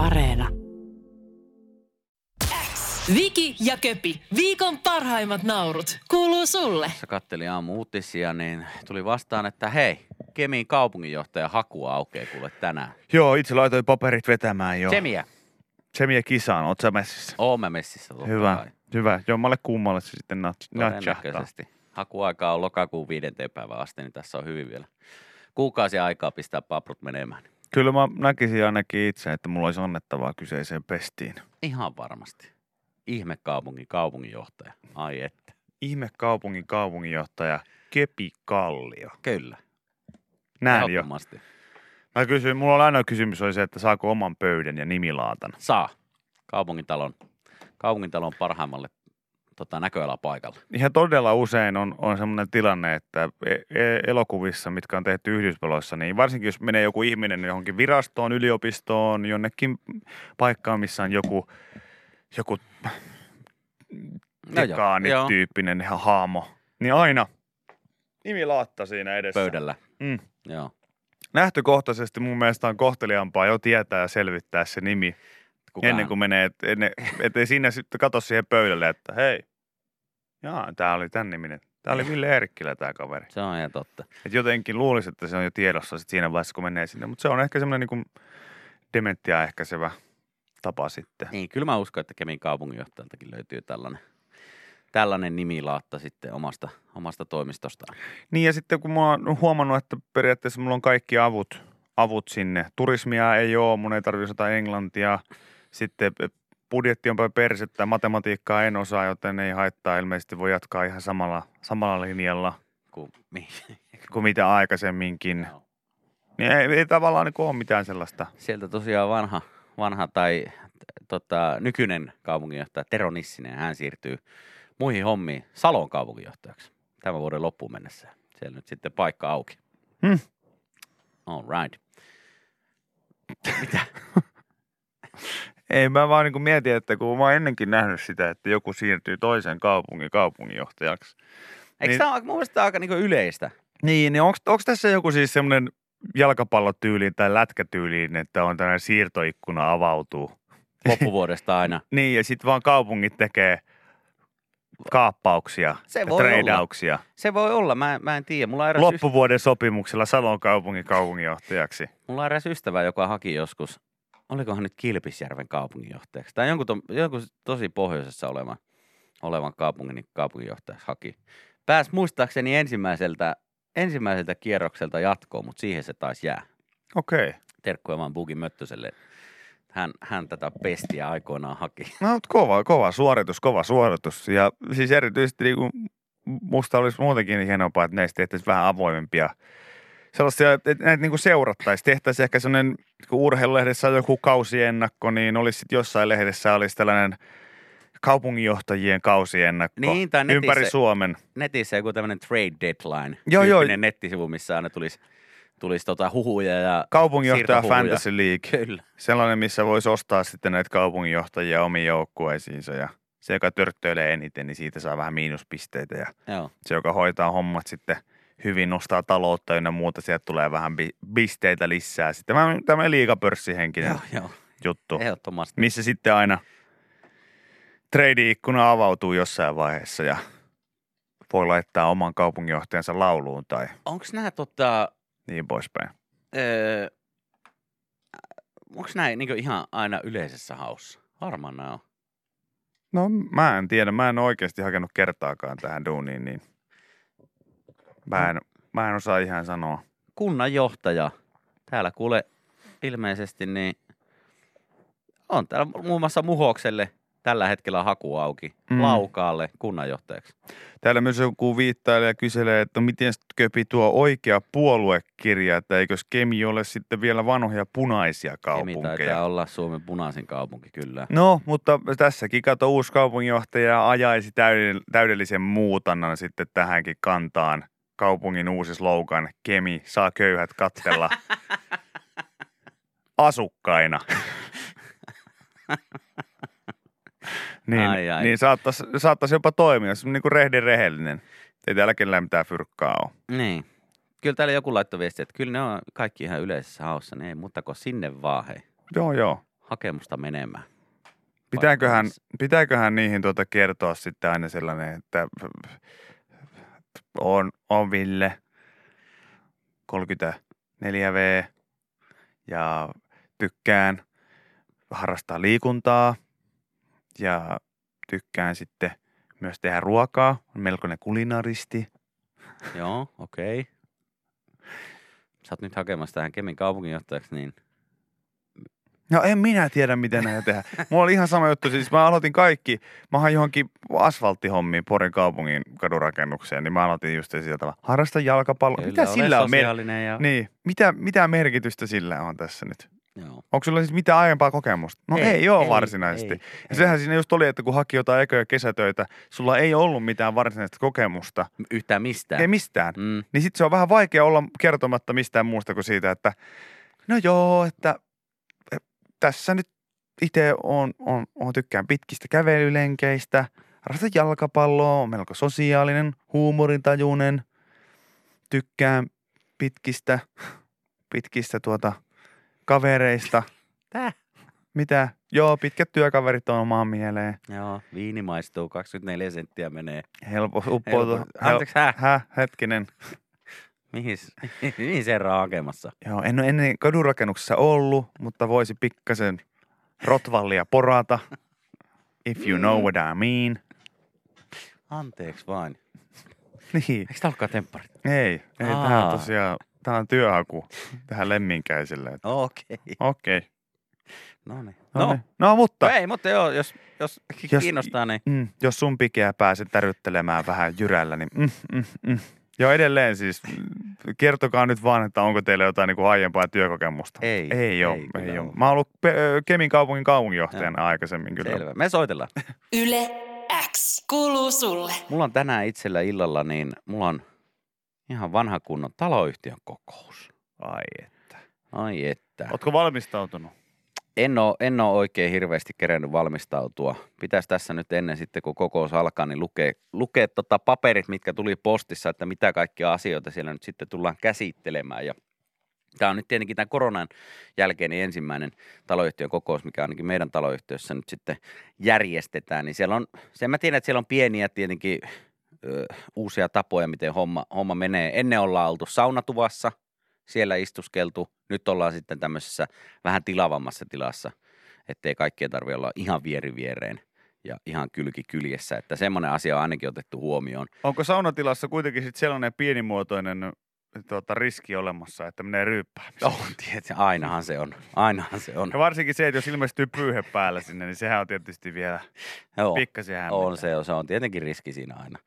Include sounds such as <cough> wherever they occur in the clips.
Areena. Viki ja Köpi, viikon parhaimmat naurut, kuuluu sulle. Sä kattelin aamu uutisia, niin tuli vastaan, että hei, Kemiin kaupunginjohtaja haku aukeaa kuule tänään. Joo, itse laitoin paperit vetämään jo. Semiä. Semiä kisaan, oot sä messissä? Oon mä messissä totta Hyvä, kai. hyvä. Jommalle kummalle se sitten nat- natchahtaa. Todennäköisesti. Hakuaika on lokakuun viidenteen päivän asti, niin tässä on hyvin vielä kuukausi aikaa pistää paprut menemään. Kyllä mä näkisin ainakin itse, että mulla olisi annettavaa kyseiseen pestiin. Ihan varmasti. Ihme kaupungin kaupunginjohtaja. Ai että. Ihme kaupungin kaupunginjohtaja Kepi Kallio. Kyllä. Näin jo. Mä kysyin, mulla on ainoa kysymys oli se, että saako oman pöydän ja nimilaatan. Saa. Kaupungintalon, kaupungintalon parhaimmalle tota, näköalapaikalle. Ihan todella usein on, on semmoinen tilanne, että e- e- elokuvissa, mitkä on tehty Yhdysvalloissa, niin varsinkin jos menee joku ihminen johonkin virastoon, yliopistoon, jonnekin paikkaan, missä on joku, joku No joo, joo. dekaanityyppinen ihan haamo, niin aina nimilaatta siinä edessä. Pöydällä. Mm. Joo. Lähtökohtaisesti mun mielestä on kohteliaampaa jo tietää ja selvittää se nimi Kukaan, ennen kuin menee, et, ennen, ettei siinä sitten katso siihen pöydälle, että hei, jaa, tää oli tän niminen. Tää oli Ville Erkkilä tää kaveri. Se on ihan totta. Et jotenkin luulisi, että se on jo tiedossa sit siinä vaiheessa, kun menee sinne. Mutta se on ehkä semmoinen niin dementia ehkäisevä tapa sitten. Niin, kyllä mä uskon, että Kemin kaupunginjohtajaltakin löytyy tällainen, tällainen nimilaatta sitten omasta, omasta toimistostaan. Niin ja sitten kun mä oon huomannut, että periaatteessa mulla on kaikki avut, avut sinne. Turismia ei ole, mun ei tarvitse osata englantia. Sitten budjetti on päin persettä, matematiikkaa en osaa, joten ei haittaa. Ilmeisesti voi jatkaa ihan samalla, samalla linjalla mi- <laughs> kuin mitä aikaisemminkin. Niin ei, ei tavallaan niin ole mitään sellaista. Sieltä tosiaan vanha, vanha tai tota, nykyinen kaupunginjohtaja Tero Nissinen, hän siirtyy muihin hommiin Salon kaupunginjohtajaksi tämän vuoden loppuun mennessä. Siellä nyt sitten paikka auki. Hmm. All right. <laughs> Mitä? Ei, mä vaan niin mietin, että kun mä oon ennenkin nähnyt sitä, että joku siirtyy toisen kaupungin kaupunginjohtajaksi. Eikö Niin- tämä ole mun mielestä aika niin yleistä? Niin, niin onko tässä joku siis semmoinen jalkapallotyyliin tai lätkätyyliin, että on tämmöinen siirtoikkuna avautuu? <laughs> Loppuvuodesta aina. Niin, ja sitten vaan kaupungit tekee kaappauksia Se ja voi olla. treidauksia. Se voi olla, mä, mä en tiedä. Mulla eräs Loppuvuoden sopimuksella Salon kaupungin kaupunginjohtajaksi. Mulla on eräs ystävä, joka haki joskus, olikohan nyt Kilpisjärven kaupunginjohtajaksi, tai jonkun, to, jonkun tosi pohjoisessa olevan, olevan kaupungin niin kaupunginjohtajaksi haki. Pääs muistaakseni ensimmäiseltä, ensimmäiseltä kierrokselta jatkoon, mutta siihen se taisi jää. Okei. Okay. Terkkuja vaan Bugi Möttöselle. Hän, hän tätä pestiä aikoinaan haki. No, kova, kova suoritus, kova suoritus. Ja siis erityisesti niin kuin, musta olisi muutenkin hienompaa, että näistä tehtäisiin vähän avoimempia. Sellaisia, että näitä niin seurattaisiin. Tehtäisiin ehkä sellainen, kun urheilulehdessä on joku kausiennakko, niin olisi sitten jossain lehdessä olisi tällainen kaupunginjohtajien kausiennakko Niin, tai netissä- ympäri Suomen. Netissä joku tämmöinen trade deadline. Joo, joo. nettisivu, missä aina tulisi, tulisi tota huhuja ja Kaupunginjohtaja. Fantasy League. Kyllä. Sellainen, missä voisi ostaa sitten näitä kaupunginjohtajia omiin joukkueisiinsa ja se, joka törttöilee eniten, niin siitä saa vähän miinuspisteitä ja Joo. se, joka hoitaa hommat sitten hyvin, nostaa taloutta ynnä muuta, sieltä tulee vähän pisteitä lisää. Sitten tämä- tämmöinen liigapörssihenkinen Joo, joo. juttu, Ehdottomasti. missä sitten aina trade-ikkuna avautuu jossain vaiheessa ja voi laittaa oman kaupunginjohtajansa lauluun tai Onko nämä tota, niin poispäin. öö, onko näin niin ihan aina yleisessä haussa? Varmaan nämä on. No mä en tiedä, mä en oikeasti hakenut kertaakaan tähän duuniin, niin mä en, mä en osaa ihan sanoa. Kunnanjohtaja. Täällä kuule ilmeisesti niin on täällä muun muassa Muhokselle tällä hetkellä haku auki. Mm. Laukaalle kunnanjohtajaksi. Täällä myös joku viittailee ja kyselee, että miten köpi tuo oikea puoluekirja, että eikös Kemi ole sitten vielä vanhoja punaisia Kemi taitaa kaupunkeja. olla Suomen punaisin kaupunki, kyllä. No, mutta tässäkin kato uusi kaupunginjohtaja ajaisi täydell- täydellisen muutannan sitten tähänkin kantaan. Kaupungin uusi slogan, Kemi saa köyhät kattella <laughs> asukkaina. <laughs> niin, Ai, ai. niin saattaisi, saattaisi jopa toimia, se on niin kuin rehdin rehellinen. Ei täällä kellään mitään fyrkkaa ole. Niin. Kyllä täällä joku laittoi viestiä, että kyllä ne on kaikki ihan yleisessä haussa, niin ei muuta kuin sinne vaan hei. Joo, joo. hakemusta menemään. Pitääköhän, pitääköhän niihin tuota kertoa sitten aina sellainen, että on, on Ville 34V ja tykkään harrastaa liikuntaa ja tykkään sitten myös tehdä ruokaa. On melkoinen kulinaristi. Joo, okei. Okay. Sä oot nyt hakemassa tähän Kemin kaupunginjohtajaksi, niin No en minä tiedä, miten näitä tehdään. Mulla oli ihan sama juttu. Siis mä aloitin kaikki. Mä hain johonkin asfalttihommiin Porin kaupungin kadurakennukseen, niin mä aloitin just sieltä. vaan, Harrasta jalkapalloa. Mitä sillä on mer- ja... Niin, mitä, mitä merkitystä sillä on tässä nyt? Joo. Onko sulla siis mitään aiempaa kokemusta? No ei, ei ole varsinaisesti. Ei, ja sehän siinä just oli, että kun haki jotain ekoja kesätöitä, sulla ei ollut mitään varsinaista kokemusta. Yhtään mistään. Ei mistään. Mm. Niin sit se on vähän vaikea olla kertomatta mistään muusta kuin siitä, että no joo, että tässä nyt itse on, on, on, tykkään pitkistä kävelylenkeistä, harrastan jalkapalloa, on melko sosiaalinen, huumorintajuinen, tykkään pitkistä, pitkistä tuota kavereista. Tää? Mitä? Joo, pitkät työkaverit on omaan mieleen. Joo, viini maistuu, 24 senttiä menee. Helpo uppoutua. Helpo- Anteeksi, hä? Häh, hetkinen. Mihin, mihin se <laughs> on hakemassa? Joo, en ole ennen kadurakennuksessa ollut, mutta voisi pikkasen rotvallia porata. If you know what I mean. Anteeksi vain. <laughs> Niin, Eikö tää olekaan tempparit? ei. Ei, Aa. tää on tosiaan, tää on työhaku tähän lemminkäiselle. Okei. Okei. Okay. No niin. No, No, niin. no mutta, no ei, mutta joo, jos, jos, Jos- kiinnostaa, niin mm, jos sun pikeä pääset täryttelemään vähän jyrällä, niin mm, mm, mm. Joo, edelleen siis, mm, kertokaa nyt vaan, että onko teillä jotain niin kuin aiempaa työkokemusta. Ei, Ei ole, ei ei, ei ole. Mä oon ollut Kemin kaupungin kaupunginjohtajana aikaisemmin kyllä. selvä. Me soitellaan. <laughs> Yle X kuuluu sulle. Mulla on tänään itsellä illalla, niin mulla on ihan vanha kunnon taloyhtiön kokous. Ai että. Ai että. Ootko valmistautunut? En ole, en ole oikein hirveästi kerennyt valmistautua. Pitäisi tässä nyt ennen sitten, kun kokous alkaa, niin lukea, lukea tota paperit, mitkä tuli postissa, että mitä kaikkia asioita siellä nyt sitten tullaan käsittelemään. Ja tämä on nyt tietenkin tämän koronan jälkeinen ensimmäinen taloyhtiön kokous, mikä ainakin meidän taloyhtiössä nyt sitten järjestetään. Niin siellä on, sen mä tiedän, että siellä on pieniä tietenkin ö, uusia tapoja, miten homma, homma menee. Ennen ollaan oltu saunatuvassa, siellä istuskeltu. Nyt ollaan sitten tämmöisessä vähän tilavammassa tilassa, ettei kaikkien tarvitse olla ihan vieri viereen ja ihan kylki kyljessä. Että semmoinen asia on ainakin otettu huomioon. Onko saunatilassa kuitenkin sit sellainen pienimuotoinen tuota, riski olemassa, että menee ryyppäämiseen? Oh, tietysti, ainahan se on. Ainahan se on. Ja varsinkin se, että jos ilmestyy pyyhe päällä sinne, niin sehän on tietysti vielä Joo, pikkasen on se, on, se on tietenkin riski siinä aina,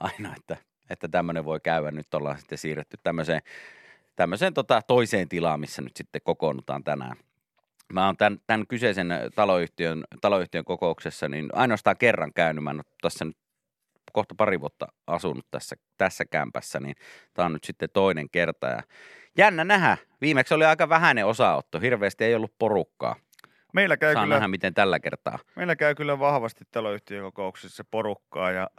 aina että, että tämmöinen voi käydä. Nyt ollaan sitten siirretty tämmöiseen, tämmöiseen tota toiseen tilaan, missä nyt sitten kokoonnutaan tänään. Mä oon tämän, tämän kyseisen taloyhtiön, taloyhtiön kokouksessa niin ainoastaan kerran käynyt. Mä en ole tässä nyt kohta pari vuotta asunut tässä, tässä kämpässä, niin tämä on nyt sitten toinen kerta. Ja jännä nähdä. Viimeksi oli aika vähäinen osaotto. Hirveästi ei ollut porukkaa. Meillä käy, Saa kyllä, nähdä, miten tällä kertaa. meillä käy kyllä vahvasti taloyhtiökokouksissa porukkaa ja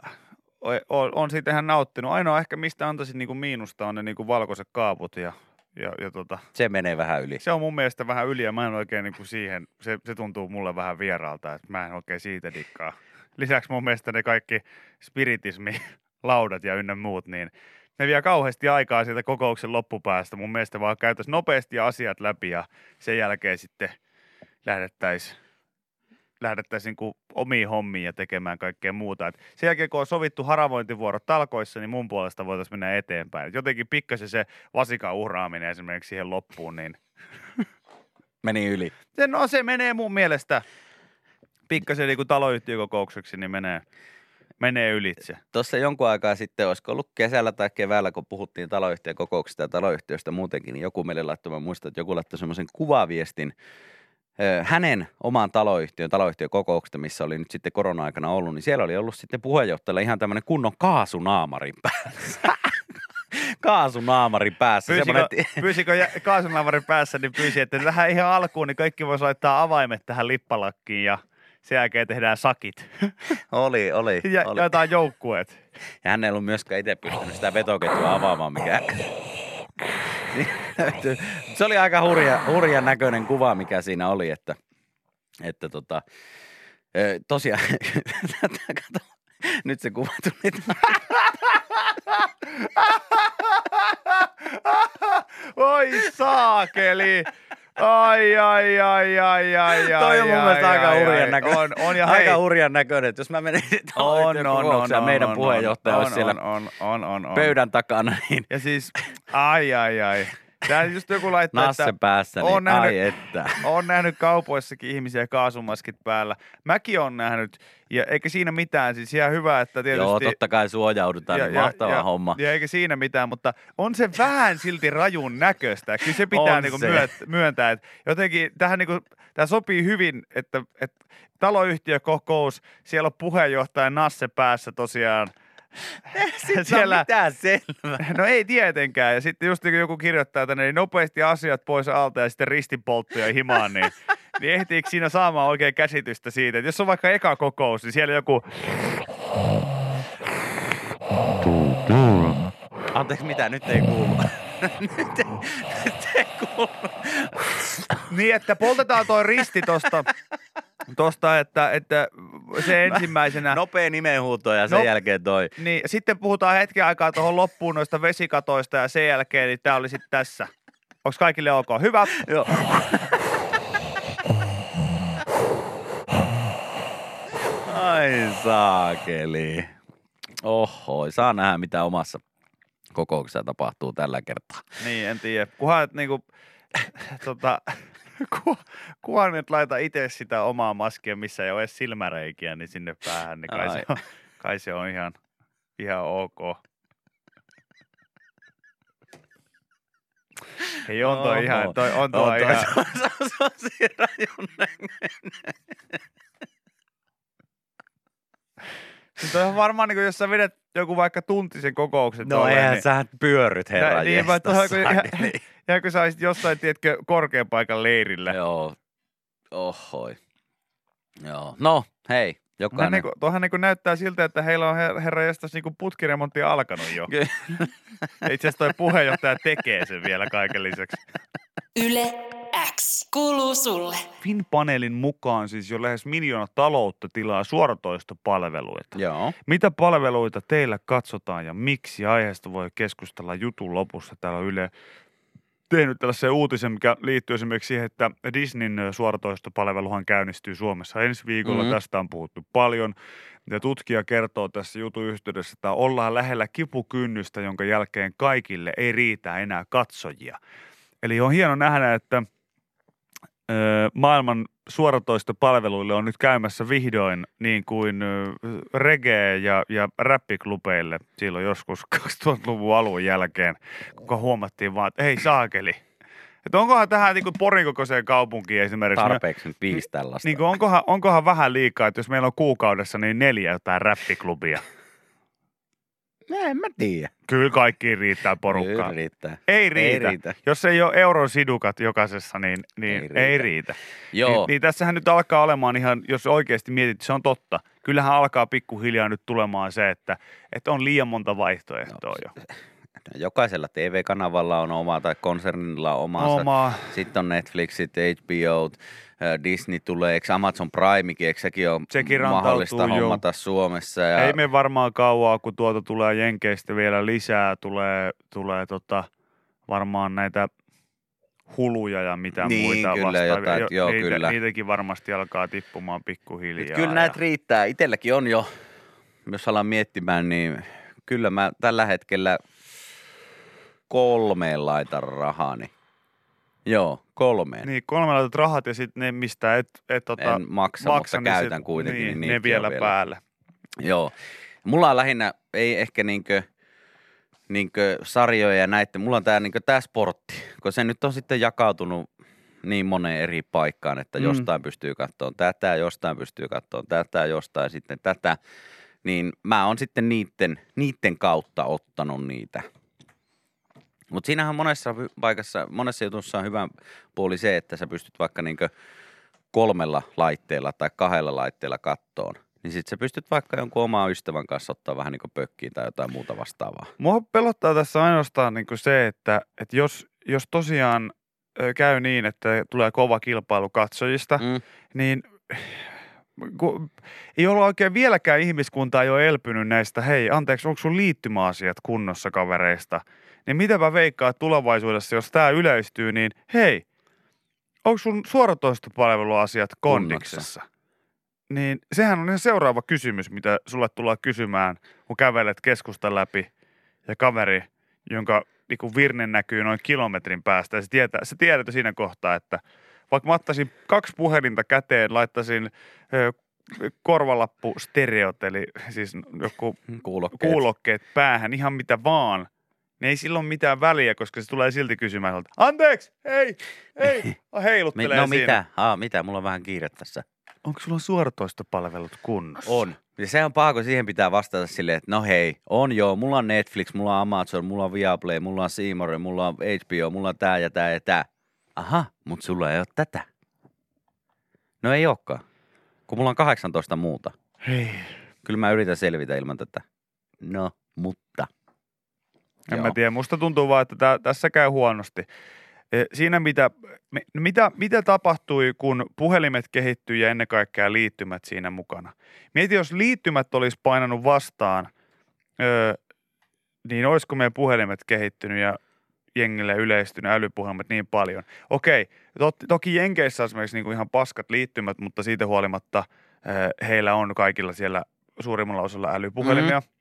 on, on siitä ihan nauttinut. Ainoa ehkä mistä antaisin niinku miinusta on ne niinku valkoiset kaaput ja, ja, ja tota, Se menee vähän yli. se on mun mielestä vähän yli ja mä en oikein niinku siihen, se, se tuntuu mulle vähän vieraalta, että mä en oikein siitä dikkaa. Lisäksi mun mielestä ne kaikki spiritismi, <laughs> laudat ja ynnä muut, niin ne vie kauheasti aikaa sieltä kokouksen loppupäästä. Mun mielestä vaan käytäisiin nopeasti asiat läpi ja sen jälkeen sitten lähdettäisiin lähdettäisiin niin omiin hommiin ja tekemään kaikkea muuta. Et sen jälkeen, kun on sovittu haravointivuorot talkoissa, niin mun puolesta voitaisiin mennä eteenpäin. Et jotenkin pikkasen se vasikan uhraaminen esimerkiksi siihen loppuun, niin <laughs> Meni yli. se, no se menee mun mielestä pikkasen niin taloyhtiökokoukseksi, niin menee, menee ylitse. Tuossa jonkun aikaa sitten, olisiko ollut kesällä tai keväällä, kun puhuttiin taloyhtiön kokouksista ja taloyhtiöstä muutenkin, niin joku meille laittoi, mä muistan, että joku laittoi semmoisen kuvaviestin hänen omaan taloyhtiön, taloyhtiön kokouksesta, missä oli nyt sitten korona-aikana ollut, niin siellä oli ollut sitten puheenjohtajalla ihan tämmöinen kunnon kaasunaamarin päässä. <laughs> kaasunaamarin päässä. Pyysikö, Semmoinen, pyysikö jä- kaasunavarin päässä, niin pyysi, että tähän ihan alkuun, niin kaikki voisi laittaa avaimet tähän lippalakkiin ja sen jälkeen tehdään sakit <laughs> oli, oli, ja oli. jotain joukkueet. Ja hän ei ollut myöskään itse pystynyt sitä vetoketjua avaamaan, mikä... <laughs> se oli aika hurja, hurjan näköinen kuva, mikä siinä oli, että että tota, tosiaan, kato, <laughs> nyt se kuva tuli. <laughs> Oi saakeli. Ai, ai, ai, ai, ai, ai. Toi on mun ai, mielestä ai, aika ai, hurjan näköinen. On, on ja Aika hei. hurjan näköinen, että jos mä menisin On, on, on, on, meidän on, puheenjohtaja on, olisi siellä on, on, on, on, on. pöydän takana, niin Ja siis, ai, ai, ai. Tää just joku laittaa, nasse että päässä, niin on ai nähnyt- että. on nähnyt kaupoissakin ihmisiä kaasumaskit päällä. Mäkin on nähnyt, ja eikä siinä mitään, siis ihan hyvä, että tietysti... Joo, totta kai suojaudutaan, niin mahtava ja, homma. Ja eikä siinä mitään, mutta on se vähän silti rajun näköistä. Kyllä se pitää niinku se. myöntää, että jotenkin tähän niinku, tämä sopii hyvin, että, että taloyhtiökokous, siellä on puheenjohtaja Nasse päässä tosiaan. <laughs> Sitten siellä... mitään selvää. <laughs> No ei tietenkään. Ja sitten just niin joku kirjoittaa tänne, niin nopeasti asiat pois alta ja sitten ristinpolttoja himaan, niin, <laughs> niin ehtiikö siinä saamaan oikein käsitystä siitä, että jos on vaikka eka kokous, niin siellä joku, Anteeksi, mitä? Nyt ei kuulu. nyt, ei, nyt ei kuulu. niin että poltetaan toi risti tosta, tosta että, että se ensimmäisenä. Nopea nimenhuuto ja sen No. jälkeen toi. Niin, sitten puhutaan hetken aikaa tuohon loppuun noista vesikatoista ja sen jälkeen, niin tämä oli sitten tässä. Onko kaikille ok? Hyvä. Joo. Ai saakeli. Oho, saa nähdä mitä omassa kokouksessa tapahtuu tällä kertaa. Niin, en tiedä. Kunhan niinku, <laughs> tota, <laughs> ku, kunhan nyt laita itse sitä omaa maskia, missä ei ole edes silmäreikiä, niin sinne päähän, niin kai, Ai. se on, kai se on ihan, ihan ok. Ei on toi Oho. ihan, toi, on toi On ihan, se <laughs> on, se on, se on siinä rajun näköinen. toi on varmaan niin kuin, jos sä vedät joku vaikka tuntisen kokouksen No tolleen, eihän niin, sä pyöryt herra Nä- niin, <laughs> niin, ihan-. Ja kun sä olisit jossain, tiedätkö, korkean paikan leirillä. Joo. Ohoi. Joo. No, hei. Jokainen. niin kuin, tuohan niin kuin näyttää siltä, että heillä on her- herra jästäs niin putkiremontti alkanut jo. <laughs> Itse asiassa toi puheenjohtaja tekee sen vielä kaiken lisäksi. Yle X kuuluu sulle. FinPanelin mukaan siis jo lähes miljoona taloutta tilaa suoratoistopalveluita. Joo. Mitä palveluita teillä katsotaan ja miksi? Aiheesta voi keskustella jutun lopussa. Täällä on Yle tehnyt tällaisen uutisen, mikä liittyy esimerkiksi siihen, että Disneyn suoratoistopalveluhan käynnistyy Suomessa ensi viikolla. Mhm. Mm-hmm. Tästä on puhuttu paljon. Ja tutkija kertoo tässä jutun yhteydessä, että ollaan lähellä kipukynnystä, jonka jälkeen kaikille ei riitä enää katsojia. Eli on hieno nähdä, että maailman suoratoistopalveluille on nyt käymässä vihdoin niin kuin reggae- ja, ja räppiklubeille silloin joskus <laughs> 2000-luvun alun jälkeen, kun huomattiin vaan, että ei saakeli. Että onkohan tähän niin kuin Porin kokoiseen kaupunkiin esimerkiksi, Tarpeeksi nyt viisi tällaista. niin kuin onkohan, onkohan vähän liikaa, että jos meillä on kuukaudessa niin neljä jotain räppiklubia. <laughs> en mä tiedä. Kyllä kaikkiin riittää porukkaa. Kyllä riittää. Ei riitä. Ei riitä. Jos ei ole euron sidukat jokaisessa, niin, niin Ei riitä. ei riitä. Joo. Niin, niin tässähän nyt alkaa olemaan ihan, jos oikeasti mietit, se on totta. Kyllähän alkaa pikkuhiljaa nyt tulemaan se, että, että on liian monta vaihtoehtoa jo. Jokaisella TV-kanavalla on oma tai konsernilla on omansa. Oma. Sitten on Netflixit, HBO, Disney tulee, eikö Amazon Primekin, eikö sekin ole Sekin mahdollista hommata Suomessa? Ja Ei me varmaan kauaa, kun tuota tulee Jenkeistä vielä lisää, tulee, tulee tota, varmaan näitä huluja ja mitä Niin, muita kyllä, vastaavia. jotain, Jo- joo, niitä, kyllä. Niitäkin varmasti alkaa tippumaan pikkuhiljaa. Nyt kyllä ja- näitä riittää. Itelläkin on jo, jos alan miettimään, niin kyllä mä tällä hetkellä kolmeen laitan rahani. Joo, kolmeen. Niin, kolme laitat rahat ja sitten ne, mistä et, et tota, en maksa, maksa, mutta niin käytän sit- kuitenkin. Niin, niin ne vielä, on päälle. Joo. Mulla on lähinnä, ei ehkä niinkö, niinkö sarjoja ja näitä. Mulla on tää, niinkö tää sportti, kun se nyt on sitten jakautunut niin moneen eri paikkaan, että Mm. jostain pystyy katsomaan tätä, jostain pystyy katsomaan tätä, jostain sitten tätä. Niin mä oon sitten niitten, niitten kautta ottanut niitä. Mutta siinähän on monessa paikassa, monessa jutussa on hyvä puoli se, että sä pystyt vaikka niinkö kolmella laitteella tai kahdella laitteella kattoon. Niin sit sä pystyt vaikka jonkun oman ystävän kanssa ottaa vähän niin kuin pökkiin tai jotain muuta vastaavaa. Mua pelottaa tässä ainoastaan niin se, että, että jos, jos tosiaan käy niin, että tulee kova kilpailu katsojista, Mm. niin kun ei olla oikein vieläkään ihmiskunta ei ole elpynyt näistä, hei anteeksi, onko sun liittymäasiat kunnossa kavereista? Niin mitäpä veikkaa että tulevaisuudessa, jos tämä yleistyy, niin hei, onko sun suoratoistopalveluasiat kondiksessa? Niin sehän on ihan seuraava kysymys, mitä sulle tullaan kysymään, kun kävelet keskustan läpi ja kaveri, jonka niin virne näkyy noin kilometrin päästä. Ja se, tietää, se tiedät jo siinä kohtaa, että vaikka mä ottaisin kaksi puhelinta käteen, laittaisin ö, korvalappu stereot, eli siis joku Kuulokkeet. kuulokkeet päähän, ihan mitä vaan, niin ei sillä ole mitään väliä, koska se tulee silti kysymään, että anteeksi, hei, hei, <laughs> heiluttelee no siinä. mitä? Aa, mitä? Mulla on vähän kiire tässä. Onko sulla suoratoistopalvelut kunnossa? On. Ja se on paha, kun siihen pitää vastata silleen, että no hei, on joo, mulla on Netflix, mulla on Amazon, mulla on Viaplay, mulla on Seymour, mulla on HBO, mulla on tää ja tää ja tää. Aha, mut sulla ei ole tätä. No ei olekaan, kun mulla on 18 muuta. Hei, Kyllä mä yritän selvitä ilman tätä. No, mutta. en Joo. mä tiedä. Musta tuntuu vaan, että tää, tässä käy huonosti. E, Siinä mitä, mitä, mitä tapahtui, kun puhelimet kehittyi ja ennen kaikkea liittymät siinä mukana. Mieti, jos liittymät olisi painanut vastaan, öö, niin olisiko meidän puhelimet kehittynyt ja jengille yleistynyt älypuhelimet niin paljon. Okei, tot, toki Jenkeissä on esimerkiksi niin kuin ihan paskat liittymät, mutta siitä huolimatta öö, heillä on kaikilla siellä suurimmalla osalla älypuhelimia. Mm-hmm.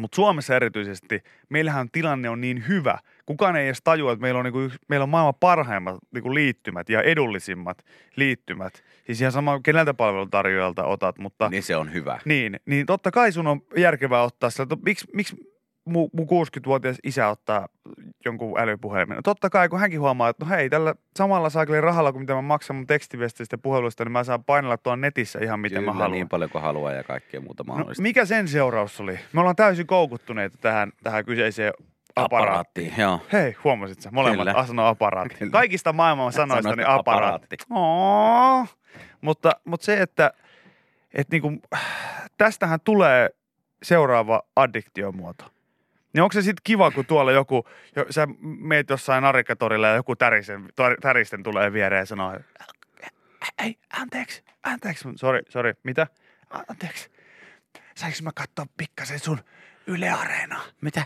Mutta Suomessa erityisesti meillähän tilanne on niin hyvä. Kukaan ei edes tajua, että meillä on, niinku, meillä on maailman parhaimmat niinku liittymät ja edullisimmat liittymät. Siis ihan sama keneltä palveluntarjoajalta otat, mutta Niin se on hyvä. niin, niin totta kai sun on järkevää ottaa sillä, että miksi, miksi mun, mun 60-vuotias isä ottaa jonkun älypuhelimen. No totta kai, kun hänkin huomaa, että no hei, tällä samalla saakeli rahalla, kuin mitä mä maksan mun tekstiviesteistä ja puheluista, niin mä saan painella tuon netissä ihan miten Kyllä, mä haluan. niin paljon kuin haluaa ja kaikkea muuta No, mahdollista. mikä sen seuraus oli? Me ollaan täysin koukuttuneita tähän, tähän kyseiseen aparaattiin. Joo. Hei, huomasit sä? Molemmat Kyllä. asano aparaatti. Kyllä. Kaikista maailman sanoista Sanoit niin aparaatti. Oo. Mutta, mutta se, että, että niinku, tästähän tulee seuraava addiktiomuoto. Niin onko se sitten kiva, kun tuolla joku, jo, sä meet jossain narikatorilla ja joku tärisen, täristen tulee viereen ja sanoo, ei, anteeksi, anteeksi, sori, sori, mitä? Anteeksi, saanko mä katsoa pikkasen sun Yle Areenaa? Mitä?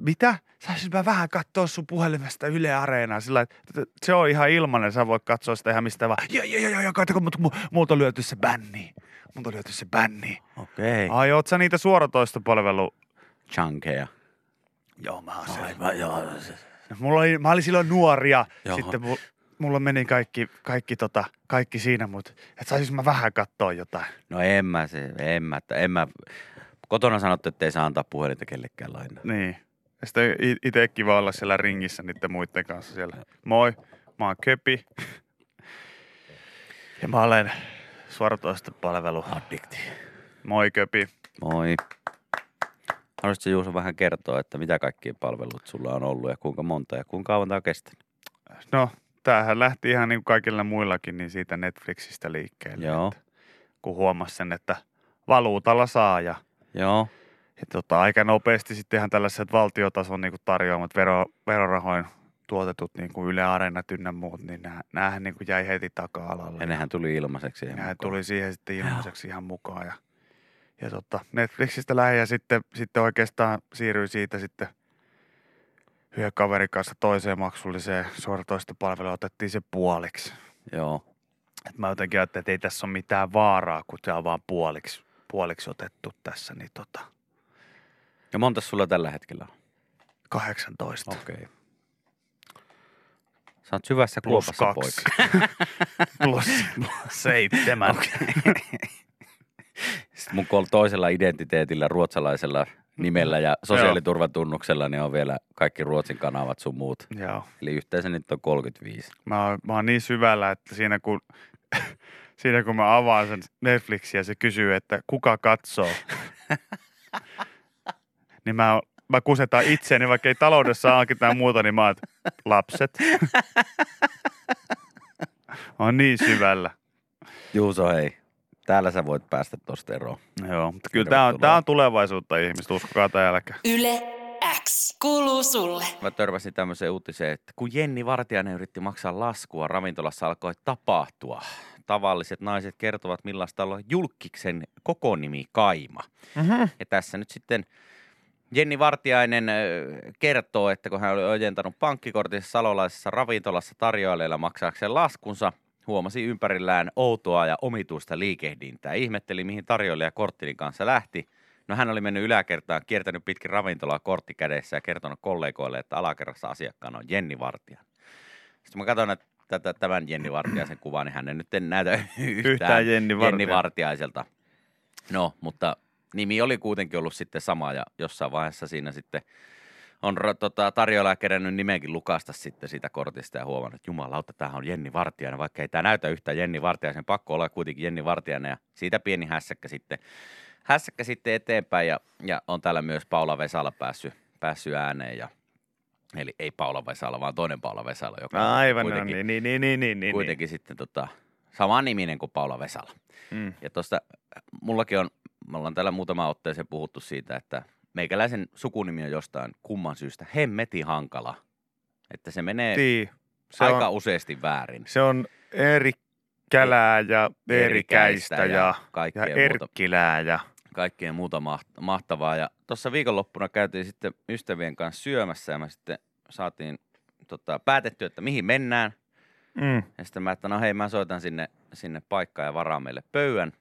Mitä? Saisin mä vähän katsoa sun puhelimesta Yle Areenaa sillä että se on ihan ilmanen, sä voit katsoa sitä ihan mistä vaan. Joo, joo, joo, joo, katsoko, mutta mu, multa on lyöty se bänni. Multa on lyöty se bänni. Okei. Ai, oot sä niitä suoratoistopalvelu? Chunkeja. Joo, mä oon. Aivan, joo. Mulla oli, mä olin silloin nuoria. Joo. Sitten mu, mulla meni kaikki, kaikki, tota, kaikki siinä, mutta et saisis mä vähän katsoa jotain. No en mä se, en mä, että en mä. Kotona sanottu, että ei saa antaa puhelinta kellekään lainaa. Niin. Ja sitten itse kiva olla siellä ringissä niiden muiden kanssa siellä. Moi, mä oon Köpi. Ja mä olen suoratoistopalvelu. Addikti. Moi Köpi. Moi. Haluaisitko Juuso vähän kertoa, että mitä kaikkia palvelut sulla on ollut ja kuinka monta ja kuinka kauan tämä on kestänyt? No, tämähän lähti ihan niin kuin kaikilla muillakin, niin siitä Netflixistä liikkeelle. Joo. Että kun huomasi sen, että valuutalla saa ja, Joo. ja tota, aika nopeasti sitten ihan tällaiset valtiotason niin kuin tarjoamat vero, verorahoin tuotetut niin kuin Yle Areenat ynnä muut, niin nämä, näähän niin kuin jäi heti taka-alalle. Ja nehän tuli ilmaiseksi. siihen Nehän mukaan. tuli siihen sitten ilmaiseksi ihan mukaan. Ja, ja tota, Netflixistä lähdin ja sitten, sitten oikeastaan siirryin siitä sitten yhden kaverin kanssa toiseen maksulliseen suoratoistopalveluun. Otettiin se puoliksi. Joo. Et mä jotenkin ajattelin, että ei tässä ole mitään vaaraa, kun se on vaan puoliksi, puoliksi otettu tässä. Niin tota, Ja monta sulla tällä hetkellä on? 18 Okei. Okay. Sä oot syvässä plus kuopassa kaksi. poika. <laughs> plus seitsemän. Sitten mun kol- toisella identiteetillä, ruotsalaisella nimellä ja sosiaaliturvatunnuksella, niin on vielä kaikki Ruotsin kanavat sun muut. Joo. Eli yhteensä nyt on 35. Mä oon, mä oon niin syvällä, että siinä kun, <laughs> siinä kun mä avaan sen Netflixiä, se kysyy, että kuka katsoo. <laughs> niin mä, oon- mä kusetan itseäni, vaikka ei taloudessa onkin tai muuta, niin mä oon, lapset. <laughs> on niin syvällä. Juuso, hei. Täällä sä voit päästä tosta eroon. Joo, mutta kyllä tää on, tää on tulevaisuutta ihmistä, uskokaa tai älkää. Yle X Kuuluu sulle. Mä törmäsin tämmöiseen uutiseen, että kun Jenni Vartiainen yritti maksaa laskua, ravintolassa alkoi tapahtua. Tavalliset naiset kertovat, millaista olla julkiksen koko nimi Kaima. Mm-hmm. Ja tässä nyt sitten Jenni Vartiainen kertoo, että kun hän oli ojentanut pankkikortissa salolaisessa ravintolassa tarjoilijalle maksaakseen laskunsa, huomasi ympärillään outoa ja omituista liikehdintää. Ihmetteli, mihin tarjoilija korttinin kanssa lähti. No hän oli mennyt yläkertaan, kiertänyt pitkin ravintolaa kortti kädessä ja kertonut kollegoille, että alakerrassa asiakkaana on Jenni Vartiainen. Sitten mä katson että tätä, tämän Jenni Vartiaisen kuvaa, niin hän ei nyt näytä yhtään, Yhtään Jenni Jenni Vartiainen. Vartiaiselta. No, mutta nimi oli kuitenkin ollut sitten sama ja jossain vaiheessa siinä sitten on tota, tarjoilija kerännyt nimenkin lukasta sitten siitä kortista ja huomannut, että jumalauta, tämähän on Jenni Vartiainen, vaikka ei tämä näytä yhtään Jenni Vartiaisen, pakko olla kuitenkin Jenni Vartiainen ja siitä pieni hässäkkä sitten, hässäkkä sitten eteenpäin ja, ja on täällä myös Paula Vesala päässyt, päässyt ääneen ja Eli ei Paula Vesala, vaan toinen Paula Vesala, joka on Aivan, no, kuitenkin, niin, niin, niin, niin, niin, niin. kuitenkin sitten tota, sama niminen kuin Paula Vesala. Mm. Ja tuosta mullakin on, me ollaan täällä muutama otteeseen puhuttu siitä, että meikäläisen sukunimi on jostain kumman syystä hemmeti hankala. Että se menee Tii. Se aika on, useasti väärin. se on Eri Kälää ja Erikäistä ja, ja muuta, Erkkilää ja kaikkea muuta maht- mahtavaa. Ja tuossa viikonloppuna käytiin sitten ystävien kanssa syömässä ja me sitten saatiin tota, päätetty, että mihin mennään. mm. Ja sitten mä, että no hei, mä soitan sinne, sinne paikkaan ja varaan meille pöydän,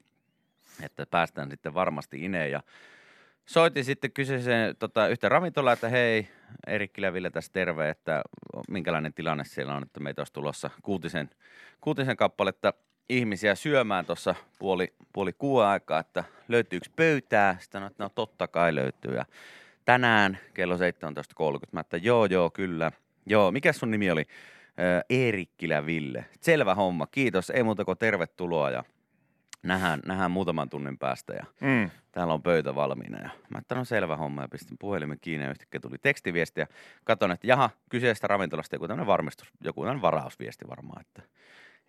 että päästään sitten varmasti ineen. Ja soitin sitten kyseiseen tota, yhtä ravintolaan, että hei, Erikkilä Ville tässä terve, että minkälainen tilanne siellä on, että meitä olisi tulossa kuutisen, kuutisen kappaletta ihmisiä syömään tuossa puoli, puoli kuuden aikaa, että löytyykö pöytää. Sitten no, että no totta kai löytyy. Ja tänään kello 17.30 mä, että joo, joo, kyllä. Joo, mikä sun nimi oli? Eerikkilä Ville. Selvä homma, kiitos. Ei muuta kuin tervetuloa ja nähdään, nähdään muutaman tunnin päästä. Ja Mm. täällä on pöytä valmiina. Ja mä että no selvä homma ja pistin puhelimen kiinni ja yhtäkkiä tuli tekstiviesti ja katson, että jaha, kyseistä ravintolasta joku tämmöinen varmistus, joku tämmöinen varausviesti varmaan, että,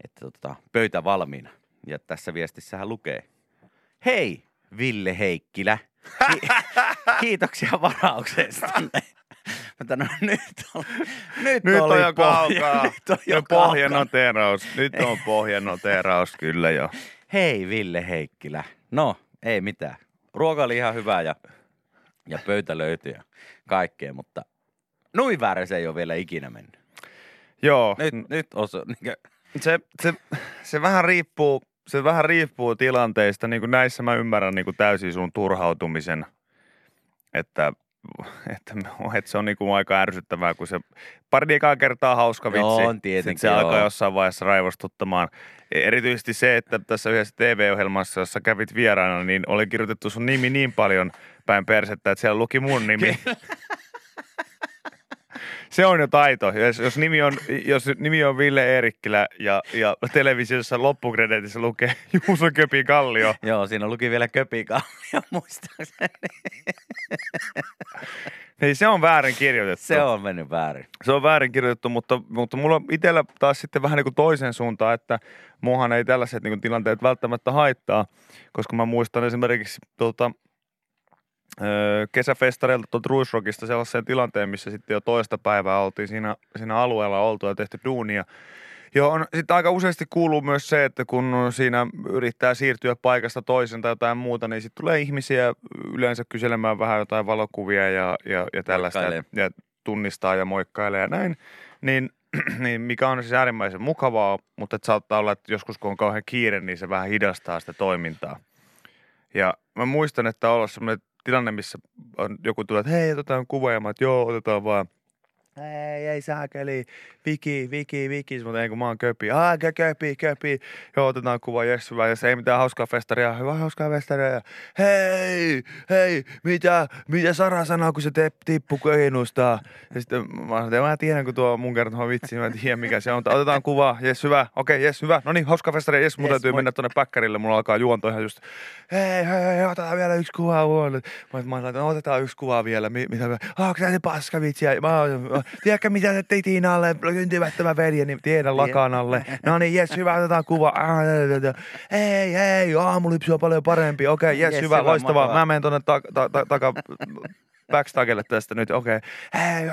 että tota, pöytä valmiina. Ja tässä viestissähän lukee, hei Ville Heikkilä, Ki- <laughs> kiitoksia varauksesta. Mutta no nyt, oli, nyt, Nyt oli on jo pohja- kaukaa. <laughs> Nyt on jo pohjanoteraus. Nyt on pohjanoteraus <laughs> kyllä jo. Hei Ville Heikkilä. No, ei mitään. Ruoka oli ihan hyvä ja, ja pöytä löytyi ja kaikkea, mutta noin väärin se ei ole vielä ikinä mennyt. Joo, Nyt, nyt osa, niin se, se, se vähän riippuu, se vähän riippuu tilanteista. Niin kuin näissä mä ymmärrän niin kuin täysin sun turhautumisen, että, että, että se on niin kuin aika ärsyttävää, kun se pari ekaa kertaa hauska vitsi. Joo, on Sitten tietenkin, se alkaa joo. jossain vaiheessa raivostuttamaan. Erityisesti se, että tässä yhdessä TV-ohjelmassa, jossa kävit vieraana, niin oli kirjoitettu sun nimi niin paljon päin persettä, että siellä luki mun nimi. <laughs> Se on jo taito. Jos, jos, nimi, on, jos nimi on Ville Eerikkilä ja, ja televisiossa loppukreditissä lukee <laughs> Juuso Köpi Kallio, joo, siinä luki vielä köpikallio <laughs> muistaakseni. niin se on väärin kirjoitettu. Se on mennyt väärin. se on väärin kirjoitettu, mutta, mutta mulla on itsellä taas sitten vähän niin kuin toisen suuntaan, että muuhan ei tällaiset niin kuin tilanteet välttämättä haittaa, koska mä muistan esimerkiksi tuota, kesäfestareilta tuolta Ruisrockista sellaisen tilanteen, missä sitten jo toista päivää oltiin siinä, siinä alueella oltu ja tehty duunia. Joo, on, sitten aika useasti kuuluu myös se, että kun siinä yrittää siirtyä paikasta toiseen tai jotain muuta, niin sitten tulee ihmisiä yleensä kyselemään vähän jotain valokuvia ja, ja, ja tällaista. Moikkailee. Ja tunnistaa ja moikkailee ja näin. Niin, <clears throat> niin mikä on siis äärimmäisen mukavaa, mutta että saattaa olla, että joskus kun on kauhean kiire, niin se vähän hidastaa sitä toimintaa. Ja mä muistan, että on ollut semmoinen tilanne, missä on, joku tulee, että hei, otetaan kuva, ja mä, että joo, otetaan vaan. Ei, ei saakeli, viki, viki, viki, mutta ei kun mä oon köpi. Ah, kö- köpi, köpi. Joo, otetaan kuva, jes, hyvä. Jos ei mitään hauskaa festaria, hyvä hauskaa festaria. Hei, hei, mitä, mitä Sara sanoo, kun se te, tippu köhinusta? Ja sitten mä sanoin, mä tiedän, kun tuo mun kertoma vitsi, mä en tiedä mikä se on. Otetaan kuva, jes, hyvä, okei, jes, hyvä. No niin, hauskaa festaria, jes, mun Jes, täytyy moi. mennä tonne päkkärille, mulla alkaa juonto ihan just. Hei, hei, hei, otetaan vielä yksi kuva huone. Mä, mä no, otetaan yksi kuva vielä. Mi, mitä, mä- ah, onko se paska vitsi? Ja Mä, oon- tiedätkö mitä se teit Tiinalle, syntymättömän veljeni, tiedän lakanalle. No niin, jes, hyvä, otetaan kuva. Ah, ja- ja- Hei, hei, aamulypsy on paljon parempi. Okei, jes, Jes, hyvä, hyvä, loistavaa. Mä menen tonne ta, ta, ta, taka, backstagelle tästä nyt, okei. Okay. Hei,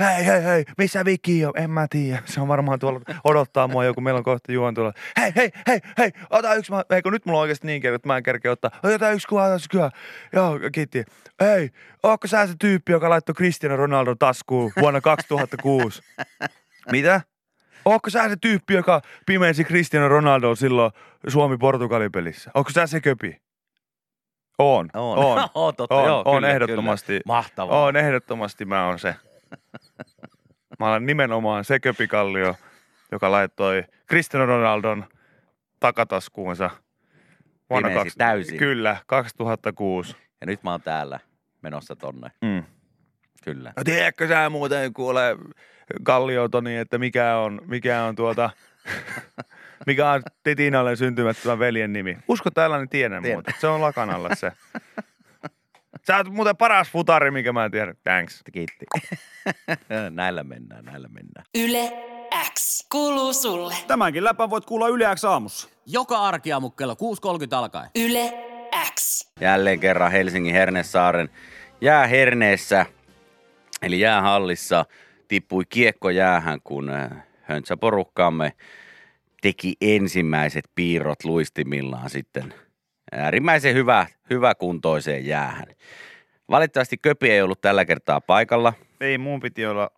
hei, hei, hei, missä Viki on? En mä tiedä. Se on varmaan tuolla odottaa mua joku, meillä on kohta juon tuolla. Hei, hei, hei, hei, ota yksi, mä, hei, kun nyt mulla on oikeasti niin kerran, että mä en kerkeä ottaa. Ota yksi kuva, ota yksi kuva. Joo, kiitti. Hei, ootko sä se tyyppi, joka laittoi Cristiano Ronaldo taskuun vuonna 2006? Mitä? Ootko sä se tyyppi, joka pimensi Cristiano Ronaldo silloin Suomi-Portugali-pelissä? Ootko sä se köpi? On. On. On. <laughs> on, totta, on, joo, on kyllä, ehdottomasti. Kyllä. Mahtavaa. On ehdottomasti mä oon se. Mä olen nimenomaan se köpikallio, joka laittoi Cristiano Ronaldon takataskuunsa. Pimensi täysin. Kyllä, 2006. Ja nyt mä oon täällä menossa tonne. Mm. Kyllä. No tiedätkö sä muuten kuule Kallio Toni, että mikä on, mikä on tuota, <laughs> mikä on Titinalle syntymättömän veljen nimi? Usko tällainen tiedän Tiedän. muuten. Se on lakanalla se. Sä oot muuten paras futari, mikä mä tiedän. Thanks. Kiitti. <laughs> näillä mennään, näillä mennään. Yle X kuuluu sulle. Tämänkin läpän voit kuulla Yle X aamussa. Joka arkiaamu kello 6.30 alkaen. Yle X. Jälleen kerran Helsingin Hernesaaren jääherneessä, eli jäähallissa, tippui kiekko jäähän, kun äh, höntsäporukkaamme teki ensimmäiset piirrot luistimillaan sitten äärimmäisen hyvä, hyväkuntoiseen jäähän. Valitettavasti Köpi ei ollut tällä kertaa paikalla. Ei, mun piti olla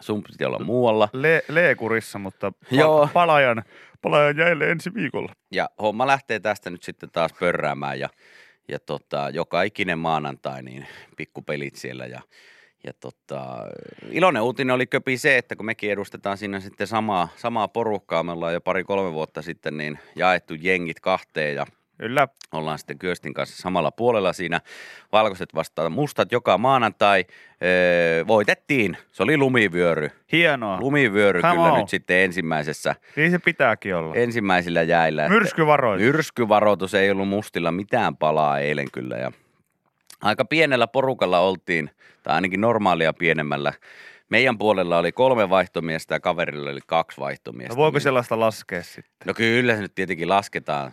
Sun piti olla muualla. le- leekurissa, mutta pa- Joo. palajan, palajan jäille ensi viikolla. Ja homma lähtee tästä nyt sitten taas pörräämään ja, ja tota, joka ikinen maanantai niin pikkupelit siellä ja, ja tota, iloinen uutinen oli köpi se, että kun mekin edustetaan siinä sitten samaa, samaa porukkaa, me ollaan jo pari-kolme vuotta sitten niin jaettu jengit kahteen ja Kyllä. ollaan sitten Kyöstin kanssa samalla puolella siinä. Valkoiset vastaan mustat joka maanantai. Öö, voitettiin. Se oli lumivyöry. Hienoa. Lumivyöry Come kyllä on. nyt sitten ensimmäisessä, Niin se pitääkin olla. ensimmäisillä jäillä. Myrskyvaroitus. Myrskyvaroitus ei ollut mustilla mitään palaa eilen kyllä ja aika pienellä porukalla oltiin, tai ainakin normaalia pienemmällä. Meidän puolella oli kolme vaihtomiestä ja kaverilla oli kaksi vaihtomiestä. No voiko Niin- sellaista laskea sitten? No kyllä se nyt tietenkin lasketaan.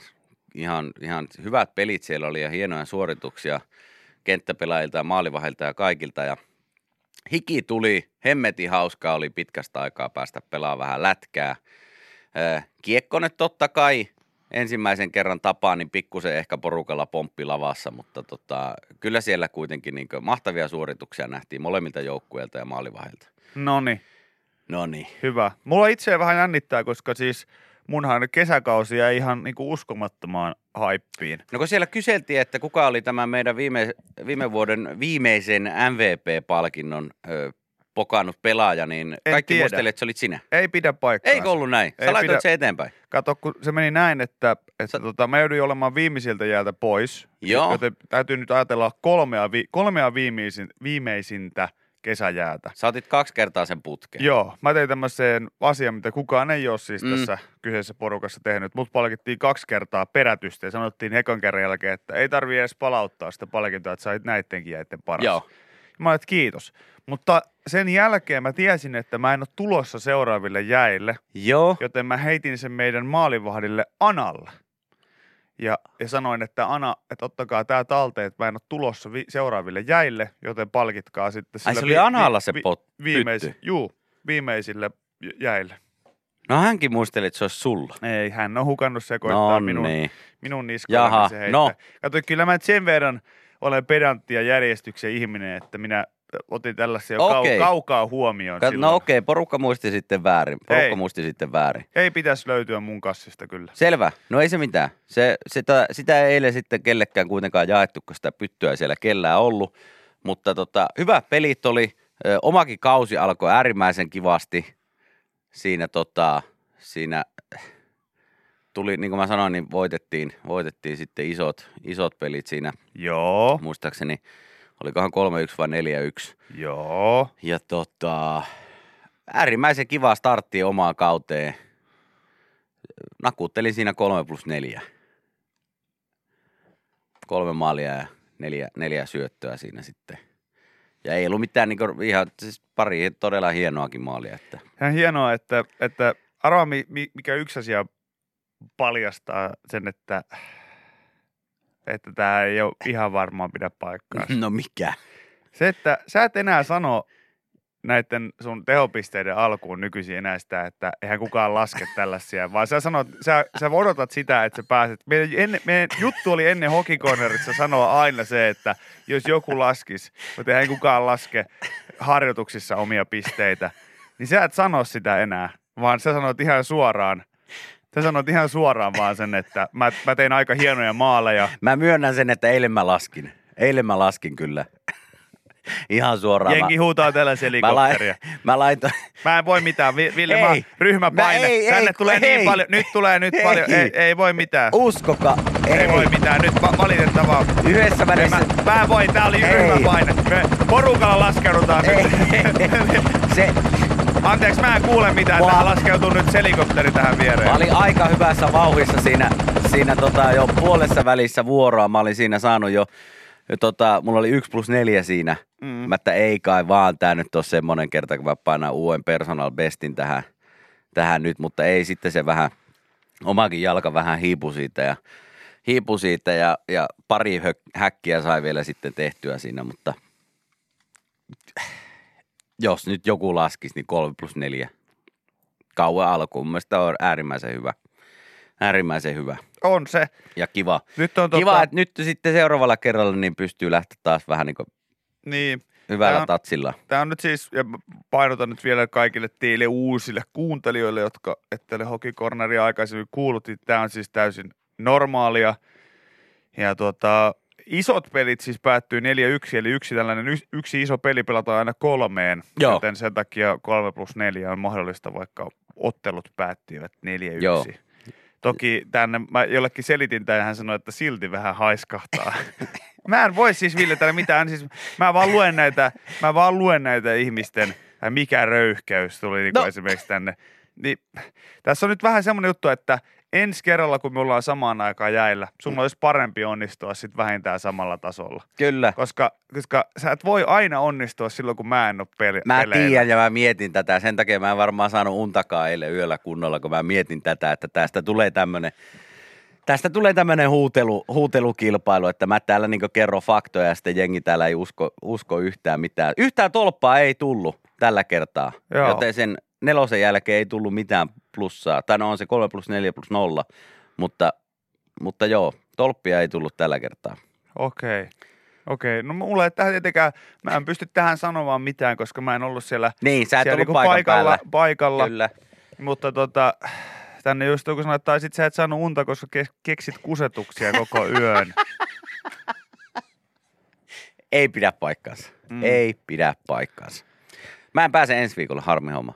Ihan, ihan hyvät pelit siellä oli ja hienoja suorituksia kenttäpelaajilta ja maalivahilta ja kaikilta. Ja hiki tuli, hemmeti hauskaa oli pitkästä aikaa päästä pelaamaan vähän lätkää. Ö, Kiekkonen totta kai ensimmäisen kerran tapaa, niin pikkusen ehkä porukalla pomppi lavassa, mutta tota, kyllä siellä kuitenkin niin mahtavia suorituksia nähtiin molemmilta joukkueilta ja maalivahilta. No niin, No niin. hyvä. Mulla itse vähän jännittää, koska siis munhan kesäkausi jäi ihan niinku uskomattomaan haippiin. No kun siellä kyseltiin, että kuka oli tämä meidän viime, viime vuoden viimeisen MVP-palkinnon ö, pokannut pelaaja, niin En kaikki tiedä. muistelivat, että se olit sinä. Ei pidä paikkaa. Eikö ollut näin? Sä Ei laitoit pidä- se eteenpäin. Kato, kun se meni näin, että, että Sä- tota, mä jouduin olemaan viimeisiltä jäältä pois. Joo. Joten täytyy nyt ajatella kolmea, vi- kolmea viimeisin, viimeisintä kesäjäätä. Sä otit kaksi kertaa sen putkeen. Joo, mä tein tämmöisen asian, mitä kukaan ei ole siis Mm. tässä kyseisessä porukassa tehnyt. Mut palkittiin kaksi kertaa perätystä ja sanottiin ekan kerran jälkeen, että ei tarvi edes palauttaa sitä palkintoa, että sait näittenkin jäitten paras. Joo. Mä olin, että kiitos. Mutta sen jälkeen mä tiesin, että mä en ole tulossa seuraaville jäille, Joo. joten mä heitin sen meidän maalivahdille Analle. Ja, ja sanoin, että Ana, että ottakaa tää talteen, että mä en ole tulossa vi- seuraaville jäille, joten palkitkaa sitten Ai se oli Analla se pot, viimeis, pytty. juu, viimeisille jäille. No hänkin muisteli, että se olisi sulla. Ei, hän on hukannut sekoittaa No minun, niin. minun niskalle. Jaha, niin se heittää. no. Kato, kyllä mä sen verran olen pedantti ja järjestyksen ihminen, että minä otin tällaisia jo kau- Okei. kaukaa huomioon Ka- silloin. No okei, porukka muisti sitten väärin. Porukka Ei. muisti sitten väärin. Ei pitäisi löytyä mun kassista kyllä. Selvä. No ei se mitään. Se, sitä, sitä ei eilen sitten kellekään kuitenkaan jaettu, kun sitä pyttyä ei siellä kellään ollut. Mutta tota, hyvät pelit oli. Ö, omakin kausi alkoi äärimmäisen kivasti. Siinä, tota, siinä tuli, niin kuin mä sanoin, niin voitettiin, voitettiin sitten isot, isot pelit siinä. Joo, Muistaakseni, olikohan 3-1 vai 4-1. joo. Ja tota, äärimmäisen kiva startti omaan kauteen. Nakuttelin siinä 3 plus 4. Kolme maalia ja neljä, neljä syöttöä siinä sitten. Ja ei ollut mitään niin ihan siis pari todella hienoakin maalia. Että. Ihan hienoa, että, että arvaa mi- mi- mikä yksi asia paljastaa sen, että että tämä ei ole ihan varmaan pidä paikkaa. No mikä? Se, että sä et enää sano näiden sun tehopisteiden alkuun nykyisin enää sitä, että eihän kukaan laske tällaisia, <laughs> vaan sä sanot, sä, sä odotat sitä, että sä pääset. Meidän, ennen, meidän juttu oli ennen hokikornerissa sanoa aina se, että jos joku laskisi, mutta eihän kukaan laske harjoituksissa omia pisteitä, niin sä et sano sitä enää, vaan sä sanot ihan suoraan, Sä sanot ihan suoraan vaan sen, että mä, mä tein aika hienoja maaleja. Mä myönnän sen, että eilen mä laskin. Eilen mä laskin kyllä. Ihan suoraan. Jengi mä, huutaa tällaisia mä, lai, helikopteria. mä laitoin, Mä en voi mitään. Vi- Ville, Ei. mä ryhmäpaine. Mä- ei, Tänne ei, tulee ei. niin paljon. Nyt tulee nyt Ei. paljon. Ei, ei voi mitään. uskoka, ei, ei, voi mitään. Nyt va- valitettavaa. yhdessä Ei, välissä, mä, mä voi. Tää oli Ei. ryhmäpaine. Me porukalla laskeudutaan ei, nyt. <laughs> se, Anteeksi, mä en kuule mitään. Mua- Tää laskeutuu nyt helikopteri tähän viereen. Mä olin aika hyvässä vauhissa siinä, siinä tota jo puolessa välissä vuoroa. Mä olin siinä saanut jo, jo tota, mulla oli 1 plus 4 siinä. Mm. Mä että ei kai vaan tää nyt ole semmonen kerta, kun mä painan uuden personal bestin tähän, tähän nyt, mutta ei sitten se vähän, omakin jalka vähän hiipu siitä ja, hiipu siitä ja, ja pari hö, häkkiä sai vielä sitten tehtyä siinä, mutta jos nyt joku laskisi, niin 3 plus 4 kauan alkuun. Mun mielestä on äärimmäisen hyvä. Äärimmäisen hyvä On se. ja kiva. Nyt on Kiva, tota, että nyt sitten seuraavalla kerralla niin pystyy lähteä taas vähän niin kuin niin, hyvällä Tää on- tatsilla. Tämä on nyt siis, ja painotan nyt vielä kaikille teille uusille kuuntelijoille, jotka ette ole hokikorneria aikaisemmin kuullut, niin tämä on siis täysin normaalia. Ja tuota, isot pelit siis päättyy 4-1, eli yksi tällainen yksi iso peli pelataan aina kolmeen, Joo. joten sen takia 3 plus 4 on mahdollista, vaikka ottelut päättyivät 4-1. Joo. Toki tänne, mä jollekin selitin tämän hän sanoi, että silti vähän haiskahtaa. <laughs> mä en voi siis Ville tälle mitään, siis mä vaan luen näitä, mä vaan luen näitä ihmisten, äh, mikä röyhkeys tuli niin No. esimerkiksi tänne. Niin, tässä on nyt vähän semmoinen juttu, että ensi kerralla, kun me ollaan samaan aikaan jäillä, sun olisi parempi onnistua sitten vähintään samalla tasolla. Kyllä. Koska, koska sä et voi aina onnistua silloin, kun mä en ole peli, Mä peleillä. tiedän ja mä mietin tätä. Sen takia mä en varmaan saanut untakaan eilen yöllä kunnolla, kun mä mietin tätä, että tästä tulee tämmönen Tästä tulee tämmöinen huutelu, huutelukilpailu, että mä täällä niin kerron faktoja ja sitten jengi täällä ei usko, usko yhtään mitään. Yhtään tolppaa ei tullut tällä kertaa, Joo. joten sen nelosen jälkeen ei tullut mitään plussaa. Tai no on se 3 plus 4 plus 0, mutta, mutta joo, tolppia ei tullut tällä kertaa. Okei. Okei, no mulla ei tähän tietenkään, mä en pysty tähän sanomaan mitään, koska mä en ollut siellä, Niin, sä et siellä ollut paikan paikalla, päällä. paikalla Kyllä. mutta tota, tänne just joku sanoi, että tai sit sä et saanut unta, koska ke- keksit kusetuksia koko yön. <laughs> Ei pidä paikkaansa. Mm. Ei pidä paikkaansa. Mä en pääse ensi viikolla, harmi homma.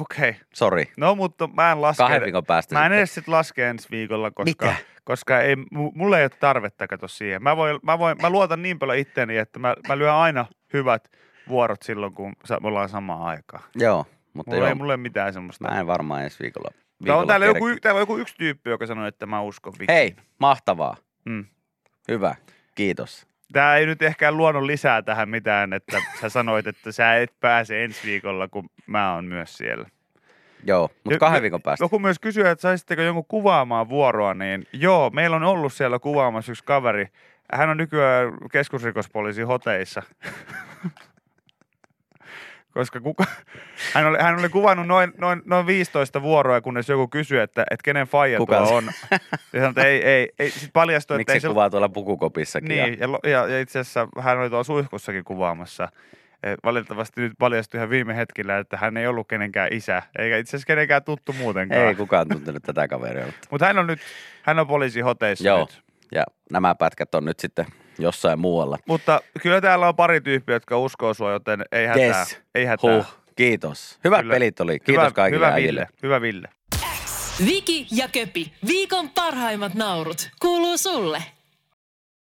Okei, okay. Sori. no mutta mä en laske. Kahden viikon päästä. Mä en sitten. edes sit laske ensi viikolla, koska, Mitä? koska ei, mu- mulla ei ole tarvetta kato siihen. Mä, voin, mä, voin, mä luotan niin paljon itteeni, että mä, mä lyön aina hyvät vuorot silloin, kun me ollaan samaan aikaan. Joo, mutta Mulla joo, ei, mulla ei mitään semmoista. mä en varmaan ensi viikolla. Täällä viikolla on täällä joku, täällä on joku yksi tyyppi, joka sanoi, että mä uskon vikiin. Hei, mahtavaa. Mm. Hyvä, kiitos. Tämä ei nyt ehkä luonut lisää tähän mitään, että sä sanoit, että sä et pääse ensi viikolla, kun mä oon myös siellä. Joo, Jo- mutta kahden viikon päästä. Joku myös kysyy, että saisitteko jonkun kuvaamaan vuoroa, niin joo, meillä on ollut siellä kuvaamassa yksi kaveri. Hän on nykyään keskusrikospoliisi hoteissa. <laughs> Koska kuka, <laughs> hän, oli, hän oli kuvannut noin, noin, noin 15 vuoroa, kunnes joku kysyi, että, että kenen faija Kuka tuo se- on. Ja sanoi, että ei, ei, ei. Sitten paljastui, että Miksi ei se kuvaa tuolla pukukopissakin? niin, ja, ja, ja itse asiassa hän oli tuolla suihkussakin kuvaamassa. Et valitettavasti nyt paljastui ihan viime hetkellä, että hän ei ollut kenenkään isä, eikä itse asiassa kenenkään tuttu muutenkaan. Ei kukaan tuntenut tätä kaveria. Mutta. Mutta hän on nyt, hän on poliisihoteissa Joo, nyt. ja nämä pätkät on nyt sitten jossain muualla. Mutta kyllä täällä on pari tyyppiä, jotka uskoo sua, joten ei hätää. Yes. Ei hätää. Huh, kiitos. Hyvät Kyllä. pelit oli. Kiitos hyvä, kaikille hyvä äijille. Ville, hyvä Ville. Viki ja Köpi, viikon parhaimmat naurut, kuuluu sulle.